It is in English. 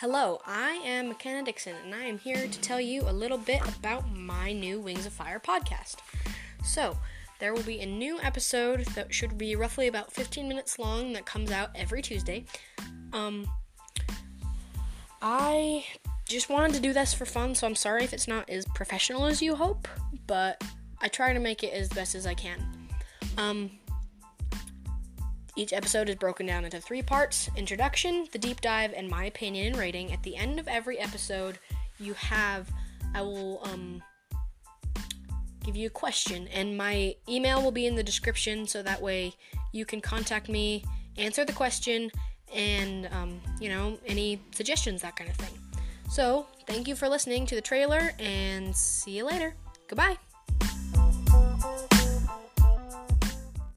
Hello, I am McKenna Dixon, and I am here to tell you a little bit about my new Wings of Fire podcast. So, there will be a new episode that should be roughly about 15 minutes long that comes out every Tuesday. Um, I just wanted to do this for fun, so I'm sorry if it's not as professional as you hope, but I try to make it as best as I can. Um, each episode is broken down into three parts introduction, the deep dive, and my opinion and rating. At the end of every episode, you have, I will um, give you a question, and my email will be in the description so that way you can contact me, answer the question, and, um, you know, any suggestions, that kind of thing. So, thank you for listening to the trailer, and see you later. Goodbye.